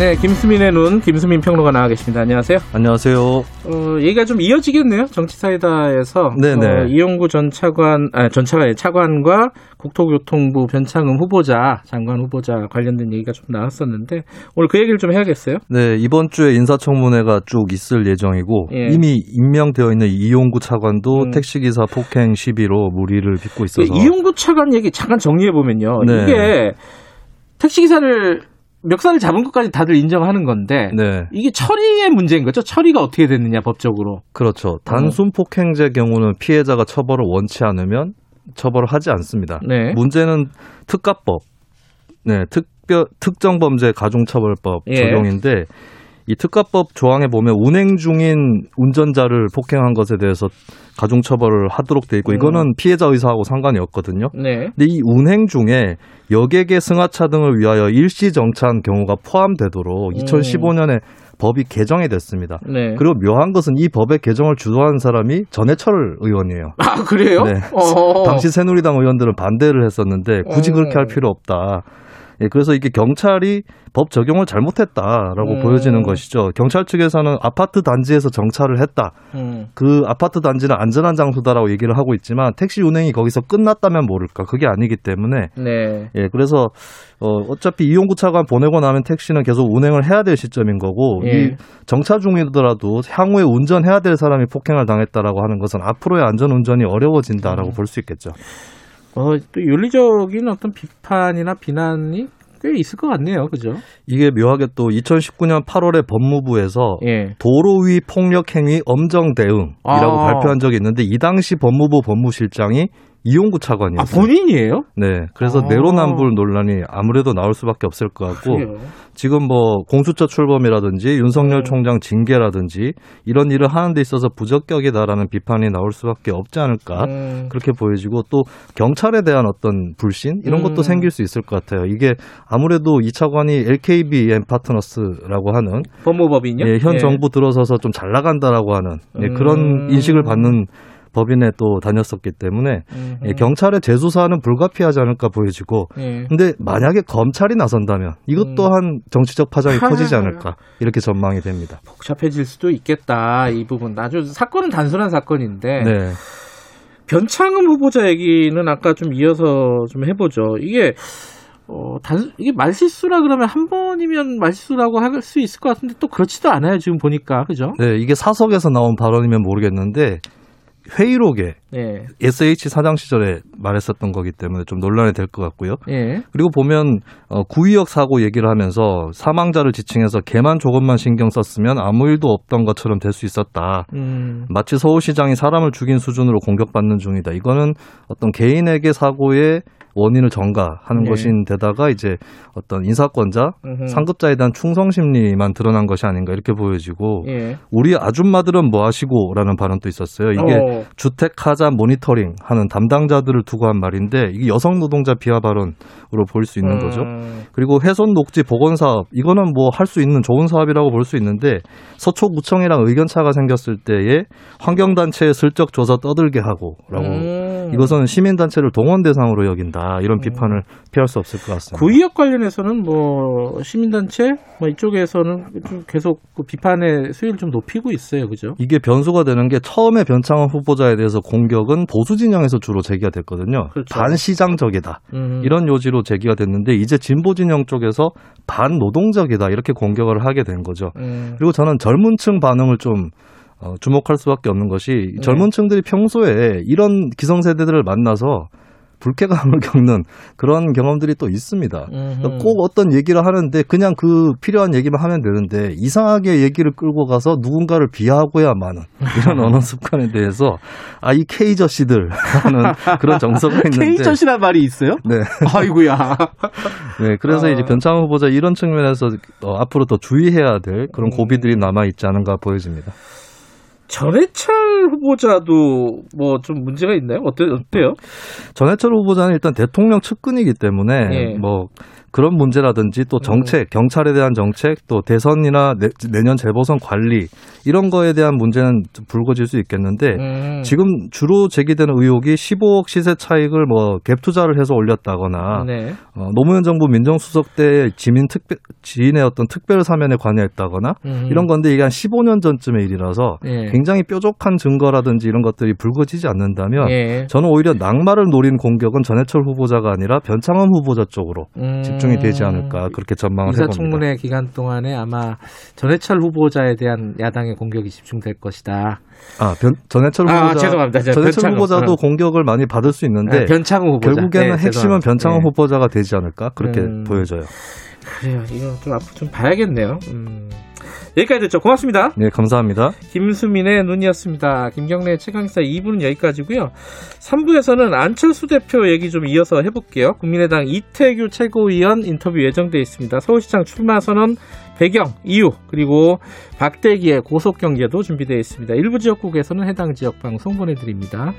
네, 김수민의 눈, 김수민 평론가 나와 계십니다. 안녕하세요. 안녕하세요. 어, 얘기가 좀 이어지겠네요. 정치사이다에서. 네네. 어, 이용구 전 차관, 아, 전 차관, 차관과 국토교통부 변창흠 후보자, 장관 후보자 관련된 얘기가 좀 나왔었는데, 오늘 그 얘기를 좀 해야겠어요. 네, 이번 주에 인사청문회가 쭉 있을 예정이고 예. 이미 임명되어 있는 이용구 차관도 음. 택시기사 폭행 시비로 무리를 빚고 있어서 이용구 차관 얘기 잠깐 정리해 보면요. 네. 이게 택시기사를 멱살을 잡은 것까지 다들 인정하는 건데, 네, 이게 처리의 문제인 거죠? 처리가 어떻게 됐느냐, 법적으로. 그렇죠. 단순 폭행죄 경우는 피해자가 처벌을 원치 않으면 처벌을 하지 않습니다. 네. 문제는 특가법, 네, 특별 특정 범죄 가중처벌법 예. 적용인데 이 특가법 조항에 보면 운행 중인 운전자를 폭행한 것에 대해서 가중처벌을 하도록 돼 있고 음. 이거는 피해자 의사하고 상관이 없거든요. 네. 근데 이 운행 중에 여객의 승하차 등을 위하여 일시 정차한 경우가 포함되도록 음. 2015년에 법이 개정이 됐습니다. 네. 그리고 묘한 것은 이 법의 개정을 주도한 사람이 전해철 의원이에요. 아, 그래요? 네. 어. 당시 새누리당 의원들은 반대를 했었는데 굳이 어. 그렇게 할 필요 없다. 예, 그래서 이게 경찰이 법 적용을 잘못했다라고 음. 보여지는 것이죠. 경찰 측에서는 아파트 단지에서 정차를 했다. 음. 그 아파트 단지는 안전한 장소다라고 얘기를 하고 있지만 택시 운행이 거기서 끝났다면 모를까. 그게 아니기 때문에 네. 예, 그래서 어 어차피 이용구 차관 보내고 나면 택시는 계속 운행을 해야 될 시점인 거고 예. 이 정차 중이더라도 향후에 운전해야 될 사람이 폭행을 당했다라고 하는 것은 앞으로의 안전 운전이 어려워진다라고 음. 볼수 있겠죠. 어, 또 윤리적인 어떤 비판이나 비난이 꽤 있을 것 같네요. 그죠? 이게 묘하게 또 2019년 8월에 법무부에서 예. 도로 위 폭력 행위 엄정 대응이라고 아. 발표한 적이 있는데 이 당시 법무부 법무실장이 이용구 아, 차관이었어요. 본인이에요? 네, 그래서 아. 내로남불 논란이 아무래도 나올 수밖에 없을 것 같고 그래요. 지금 뭐 공수처 출범이라든지 윤석열 음. 총장 징계라든지 이런 일을 하는 데 있어서 부적격이다라는 비판이 나올 수밖에 없지 않을까 음, 그렇게 보여지고 또 경찰에 대한 어떤 불신 이런 것도 음. 생길 수 있을 것 같아요. 이게 아무래도 이 차관이 LKBM 파트너스라고 하는 법무법인요? 예, 현 예. 정부 들어서서 좀 잘 나간다라고 하는 예, 음. 그런 인식을 받는 법인에 또 다녔었기 때문에 음, 예, 경찰의 재수사는 불가피하지 않을까 보여지고 예. 근데 만약에 검찰이 나선다면 이것 음. 또한 정치적 파장이 커지지 않을까 이렇게 전망이 됩니다. 복잡해질 수도 있겠다. 이 부분. 아주 사건은 단순한 사건인데 네. 변창흠 후보자 얘기는 아까 좀 이어서 좀 해보죠. 이게 어, 단, 이게 말실수라 그러면 한 번이면 말실수라고 할 수 있을 것 같은데 또 그렇지도 않아요. 지금 보니까. 그죠? 네, 이게 사석에서 나온 발언이면 모르겠는데 회의록에 예. SH 사장 시절에 말했었던 거기 때문에 좀 논란이 될 것 같고요. 예. 그리고 보면 어, 구의역 사고 얘기를 하면서 사망자를 지칭해서 걔만 조금만 신경 썼으면 아무 일도 없던 것처럼 될 수 있었다. 음. 마치 서울시장이 사람을 죽인 수준으로 공격받는 중이다. 이거는 어떤 개인에게 사고의 원인을 전가하는 네. 것인데다가 이제 어떤 인사권자, 음흠. 상급자에 대한 충성 심리만 드러난 것이 아닌가 이렇게 보여지고 예. 우리 아줌마들은 뭐 하시고라는 발언도 있었어요. 이게 어. 주택 하자 모니터링 하는 담당자들을 두고 한 말인데 이게 여성 노동자 비하 발언으로 볼수 있는 거죠. 음. 그리고 훼손 녹지 복원 사업 이거는 뭐 할 수 있는 좋은 사업이라고 볼 수 있는데 서초구청이랑 의견 차가 생겼을 때에 환경단체에 슬쩍 줘서 떠들게 하고라고 음. 이것은 시민단체를 동원 대상으로 여긴다 이런 비판을 피할 수 없을 것 같습니다. 구의역 관련해서는 뭐 시민단체 뭐 이쪽에서는 좀 계속 그 비판의 수위를 좀 높이고 있어요, 그죠? 이게 변수가 되는 게 처음에 변창흠 후보자에 대해서 공격은 보수 진영에서 주로 제기가 됐거든요. 그렇죠. 반시장적이다. 음. 이런 요지로 제기가 됐는데 이제 진보 진영 쪽에서 반노동적이다 이렇게 공격을 하게 된 거죠. 음. 그리고 저는 젊은 층 반응을 좀 어, 주목할 수밖에 없는 것이 네. 젊은 층들이 평소에 이런 기성세대들을 만나서 불쾌감을 겪는 그런 경험들이 또 있습니다. 음흠. 그러니까 꼭 어떤 얘기를 하는데 그냥 그 필요한 얘기만 하면 되는데 이상하게 얘기를 끌고 가서 누군가를 비하하고야 마는 이런 언어 습관에 대해서 아이 K저씨들 하는 그런 정서가 있는데 케이젓이란 말이 있어요? 네. 아이고야. 네, 그래서 아. 이제 변창훈 후보자 이런 측면에서 어, 앞으로 더 주의해야 될 그런 음. 고비들이 남아 있지 않은가 보여집니다. 전해철 후보자도 뭐 좀 문제가 있나요? 어때, 어때요? 전해철 후보자는 일단 대통령 측근이기 때문에 예. 뭐 그런 문제라든지 또 정책, 경찰에 대한 정책, 또 대선이나 내, 년 재보선 관리 이런 거에 대한 문제는 좀 불거질 수 있겠는데 음. 지금 주로 제기되는 의혹이 15억 시세 차익을 뭐 갭 투자를 해서 올렸다거나 네. 어, 노무현 정부 민정수석 때 지민 특별 지인의 어떤 특별 사면에 관여했다거나 음. 이런 건데 이게 한 15년 전쯤의 일이라서 예. 굉장히 뾰족한 증거라든지 이런 것들이 불거지지 않는다면 예. 저는 오히려 낙마를 노린 공격은 전해철 후보자가 아니라 변창흠 후보자 쪽으로 음. 집중이 되지 않을까 그렇게 전망을 해봅니다. 인사청문회 기간 동안에 아마 전해철 후보자에 대한 야당의 공격이 집중될 것이다. 아, 변, 전해철 아, 후보자, 죄송합니다. 저 전해철. 후보자도 어. 공격을 많이 받을 수 있는데 아, 변창호 후보자. 결국에는 네, 핵심은 죄송합니다. 변창흠 네. 후보자가 되지 않을까 그렇게 음. 보여져요. 그래요. 이거 좀 앞으로 좀 봐야겠네요. 음. 여기까지 듣죠. 고맙습니다. 네, 감사합니다. 김수민의 눈이었습니다. 김경래 최강사 2부는 여기까지고요. 3부에서는 안철수 대표 얘기 좀 이어서 해볼게요. 국민의당 이태규 최고위원 인터뷰 예정돼 있습니다. 서울시장 출마 선언 배경, 이유, 그리고 박대기의 고속 경제도 준비되어 있습니다. 일부 지역국에서는 해당 지역 방송 보내드립니다.